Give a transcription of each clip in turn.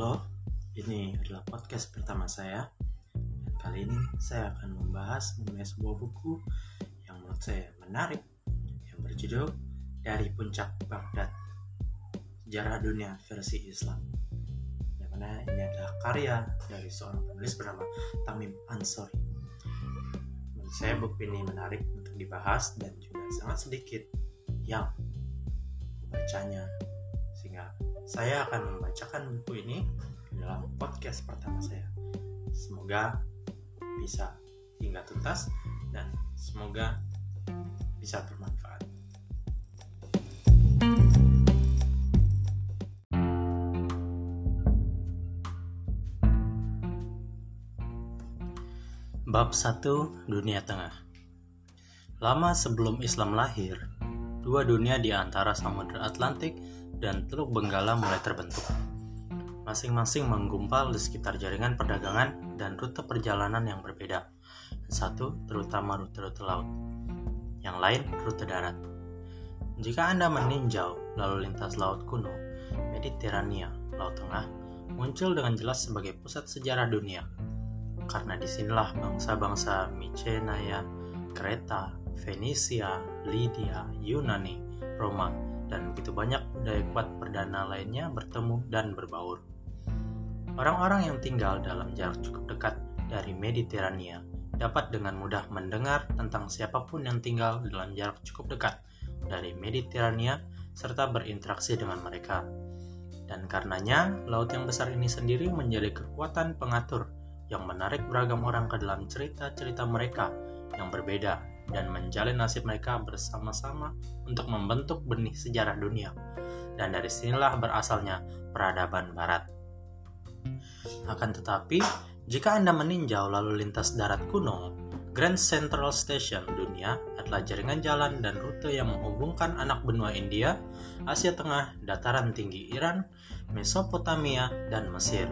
Halo, ini adalah podcast pertama saya. Dan kali ini saya akan membahas mengenai sebuah buku yang menurut saya menarik yang berjudul Dari Puncak Baghdad. Sejarah Dunia versi Islam. Yang mana ini adalah karya dari seorang penulis bernama Tamim Ansori. Menurut saya buku ini menarik untuk dibahas dan juga sangat sedikit yang membacanya sehingga saya akan membacakan buku ini dalam podcast pertama saya. Semoga bisa hingga tuntas dan semoga bisa bermanfaat. Bab 1 Dunia Tengah Lama sebelum Islam lahir, dua dunia di antara Samudra Atlantik dan Teluk Benggala mulai terbentuk. Masing-masing menggumpal di sekitar jaringan perdagangan dan rute perjalanan yang berbeda. Satu terutama rute-rute laut, yang lain rute darat. Jika Anda meninjau lalu lintas laut kuno, Mediterania, Laut Tengah, muncul dengan jelas sebagai pusat sejarah dunia. Karena di sinilah bangsa-bangsa Mycenae, Kreta, Venesia, Lydia, Yunani, Roma, dan begitu banyak budaya kuat perdana lainnya bertemu dan berbaur. Orang-orang yang tinggal dalam jarak cukup dekat dari Mediterania dapat dengan mudah mendengar tentang siapa pun yang tinggal dalam jarak cukup dekat dari Mediterania serta berinteraksi dengan mereka. Dan karenanya, laut yang besar ini sendiri menjadi kekuatan pengatur yang menarik beragam orang ke dalam cerita-cerita mereka yang berbeda dan menjalin nasib mereka bersama-sama untuk membentuk benih sejarah dunia. Dan dari sinilah berasalnya peradaban barat. Akan tetapi, jika Anda meninjau lalu lintas darat kuno, Grand Central Station dunia adalah jaringan jalan dan rute yang menghubungkan anak benua India, Asia Tengah, dataran tinggi Iran, Mesopotamia, dan Mesir.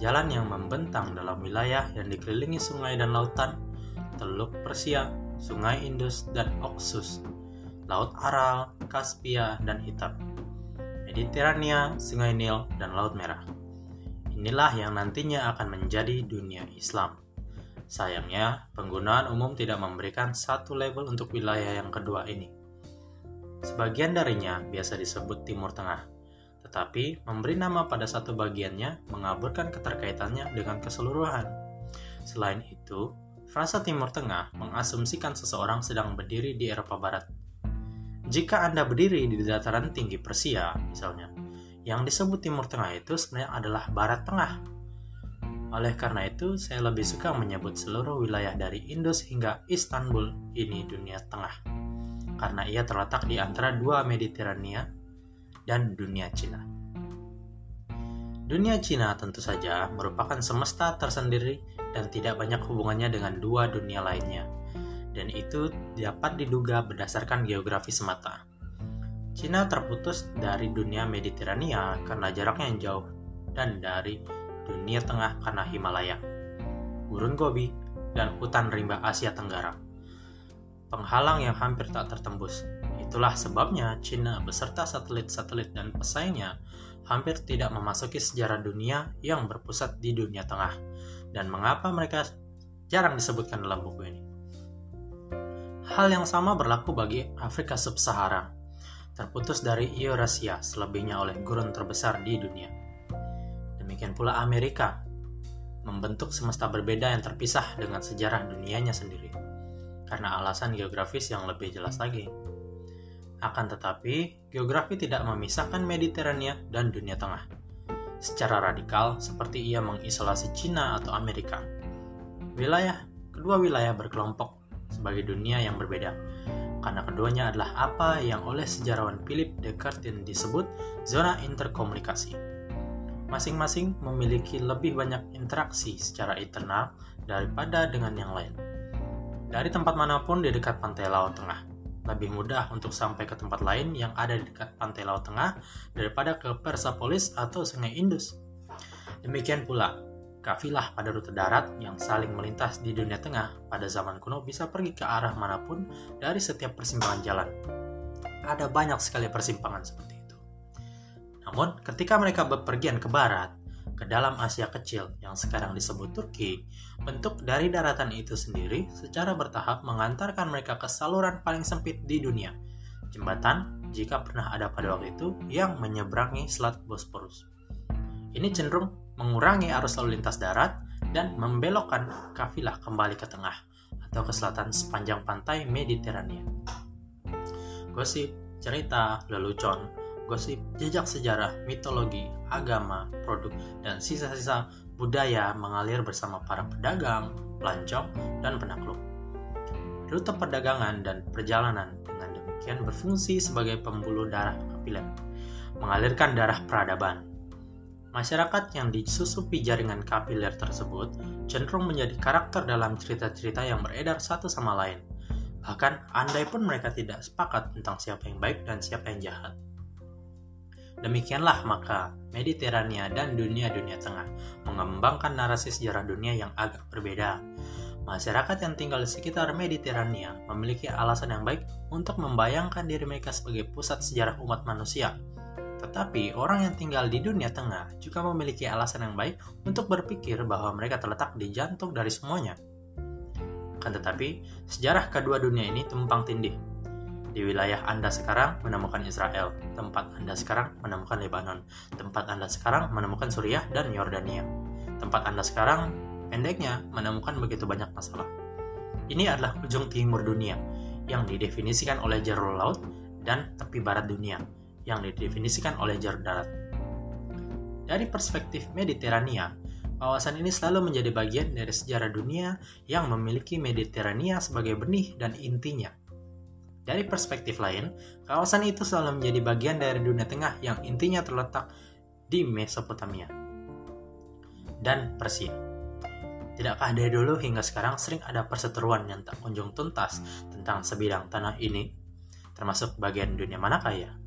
Jalan yang membentang dalam wilayah yang dikelilingi sungai dan lautan, Teluk Persia, Sungai Indus dan Oxus, Laut Aral, Kaspia, dan Hitam, Mediterania, Sungai Nil, dan Laut Merah. Inilah yang nantinya akan menjadi dunia Islam. Sayangnya, penggunaan umum tidak memberikan satu label untuk wilayah yang kedua ini. Sebagian darinya biasa disebut Timur Tengah, tetapi memberi nama pada satu bagiannya mengaburkan keterkaitannya dengan keseluruhan. Selain itu, frasa Timur Tengah mengasumsikan seseorang sedang berdiri di Eropa Barat. Jika Anda berdiri di dataran tinggi Persia, misalnya, yang disebut Timur Tengah itu sebenarnya adalah Barat Tengah. Oleh karena itu, saya lebih suka menyebut seluruh wilayah dari Indus hingga Istanbul ini dunia tengah. Karena ia terletak di antara dua Mediterania dan dunia Cina. Dunia Cina tentu saja merupakan semesta tersendiri dan tidak banyak hubungannya dengan dua dunia lainnya. Dan itu dapat diduga berdasarkan geografi semata. Cina terputus dari dunia Mediterania karena jaraknya yang jauh dan dari dunia tengah karena Himalaya, gurun Gobi, dan hutan rimba Asia Tenggara. Penghalang yang hampir tak tertembus. Itulah sebabnya Cina beserta satelit-satelit dan pesaingnya hampir tidak memasuki sejarah dunia yang berpusat di dunia tengah. Dan mengapa mereka jarang disebutkan dalam buku ini? Hal yang sama berlaku bagi Afrika Sub-Sahara terputus dari Eurasia selebihnya oleh gurun terbesar di dunia. Demikian pula Amerika, membentuk semesta berbeda yang terpisah dengan sejarah dunianya sendiri, karena alasan geografis yang lebih jelas lagi. Akan tetapi, geografi tidak memisahkan Mediterania dan dunia tengah. Secara radikal, seperti ia mengisolasi Cina atau Amerika. Wilayah, kedua wilayah berkelompok sebagai dunia yang berbeda, karena keduanya adalah apa yang oleh sejarawan Philip Descartes disebut zona interkomunikasi. Masing-masing memiliki lebih banyak interaksi secara internal daripada dengan yang lain. Dari tempat mana pun di dekat pantai Laut Tengah, lebih mudah untuk sampai ke tempat lain yang ada di dekat pantai Laut Tengah daripada ke Persepolis atau Sungai Indus. Demikian pula, Kafilah pada rute darat yang saling melintas di dunia tengah pada zaman kuno bisa pergi ke arah mana pun dari setiap persimpangan jalan. Ada banyak sekali persimpangan seperti itu. Namun, ketika mereka bepergian ke barat, ke dalam Asia Kecil yang sekarang disebut Turki, bentuk dari daratan itu sendiri secara bertahap mengantarkan mereka ke saluran paling sempit di dunia, jembatan jika pernah ada pada waktu itu yang menyeberangi Selat Bosporus. Ini cenderung mengurangi arus lalu lintas darat dan membelokkan kafilah kembali ke tengah atau ke selatan sepanjang pantai Mediterania. Gosip, cerita, lelucon, gosip, jejak sejarah, mitologi, agama, produk, dan sisa-sisa budaya mengalir bersama para pedagang, pelancong, dan penakluk. Rute perdagangan dan perjalanan dengan demikian berfungsi sebagai pembuluh darah kapiler, mengalirkan darah peradaban. Masyarakat yang disusupi jaringan kapiler tersebut cenderung menjadi karakter dalam cerita-cerita yang beredar satu sama lain. Bahkan, andai pun mereka tidak sepakat tentang siapa yang baik dan siapa yang jahat. Demikianlah maka Mediterania dan dunia-dunia tengah mengembangkan narasi sejarah dunia yang agak berbeda. Masyarakat yang tinggal di sekitar Mediterania memiliki alasan yang baik untuk membayangkan diri mereka sebagai pusat sejarah umat manusia. Tetapi orang yang tinggal di dunia tengah juga memiliki alasan yang baik untuk berpikir bahwa mereka terletak di jantung dari semuanya. Kan tetapi, sejarah kedua dunia ini tumpang tindih di wilayah Anda sekarang menemukan Israel, tempat Anda sekarang menemukan Lebanon, tempat Anda sekarang menemukan Suriah dan Yordania. Tempat Anda sekarang, pendeknya, menemukan begitu banyak masalah. Ini adalah ujung timur dunia yang didefinisikan oleh jalur laut dan tepi barat dunia yang didefinisikan oleh jalur darat. Dari perspektif Mediterania, kawasan ini selalu menjadi bagian dari sejarah dunia yang memiliki Mediterania sebagai benih dan intinya – dari perspektif lain, kawasan itu selalu menjadi bagian dari dunia tengah yang intinya terletak di Mesopotamia dan Persia. Tidakkah dari dulu hingga sekarang sering ada perseteruan yang tak kunjung tuntas tentang sebidang tanah ini, termasuk bagian dunia manakah ya?